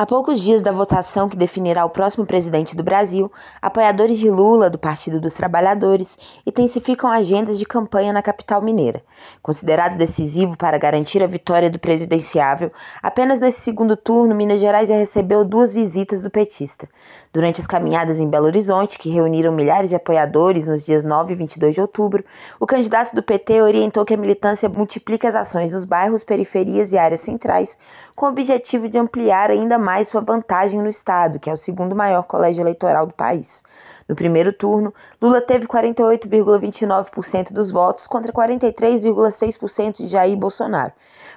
A poucos dias da votação que definirá o próximo presidente do Brasil, apoiadores de Lula, do Partido dos Trabalhadores, intensificam agendas de campanha na capital mineira. Considerado decisivo para garantir a vitória do presidenciável, apenas nesse segundo turno, Minas Gerais já recebeu duas visitas do petista. Durante as caminhadas em Belo Horizonte, que reuniram milhares de apoiadores nos dias 9 e 22 de outubro, o candidato do PT orientou que a militância multiplique as ações nos bairros, periferias e áreas centrais, com o objetivo de ampliar ainda mais mais sua vantagem no estado, que é o segundo maior colégio eleitoral do país. No primeiro turno, Lula teve 48,29% dos votos contra 43,6% de Jair Bolsonaro.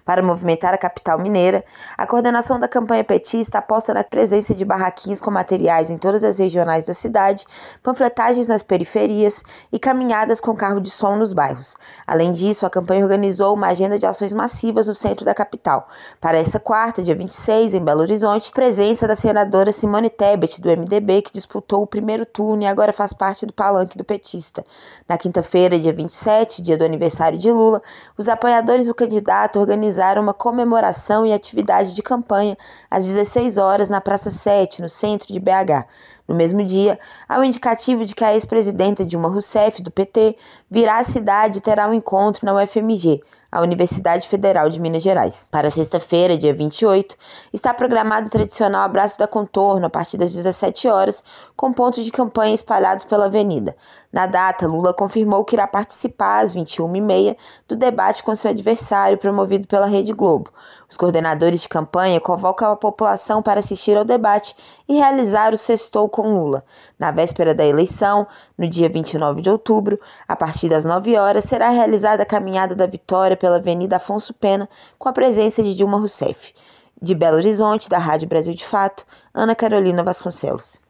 Para movimentar a capital mineira, a coordenação da campanha petista aposta na presença de barraquinhos com materiais em todas as regionais da cidade, panfletagens nas periferias e caminhadas com carro de som nos bairros. Além disso, a campanha organizou uma agenda de ações massivas no centro da capital. Para essa quarta, dia 26, em Belo Horizonte, presença da senadora Simone Tebet, do MDB, que disputou o primeiro turno e agora faz parte do palanque do petista. Na quinta-feira, dia 27, dia do aniversário de Lula, os apoiadores do candidato organizaram uma comemoração e atividade de campanha às 16 horas na Praça 7, no centro de BH. No mesmo dia, há o um indicativo de que a ex-presidenta Dilma Rousseff, do PT, virá à cidade e terá um encontro na UFMG, a Universidade Federal de Minas Gerais. Para sexta-feira, dia 28, está programado o tradicional Abraço da Contorno a partir das 17 horas, com pontos de campanha espalhados pela avenida. Na data, Lula confirmou que irá participar às 21h30 do debate com seu adversário promovido pela Rede Globo. Os coordenadores de campanha convocam a população para assistir ao debate e realizar o sextou com Lula. Na véspera da eleição, no dia 29 de outubro, a partir das 9 horas, será realizada a caminhada da vitória pela Avenida Afonso Pena, com a presença de Dilma Rousseff. De Belo Horizonte, da Rádio Brasil de Fato, Ana Carolina Vasconcelos.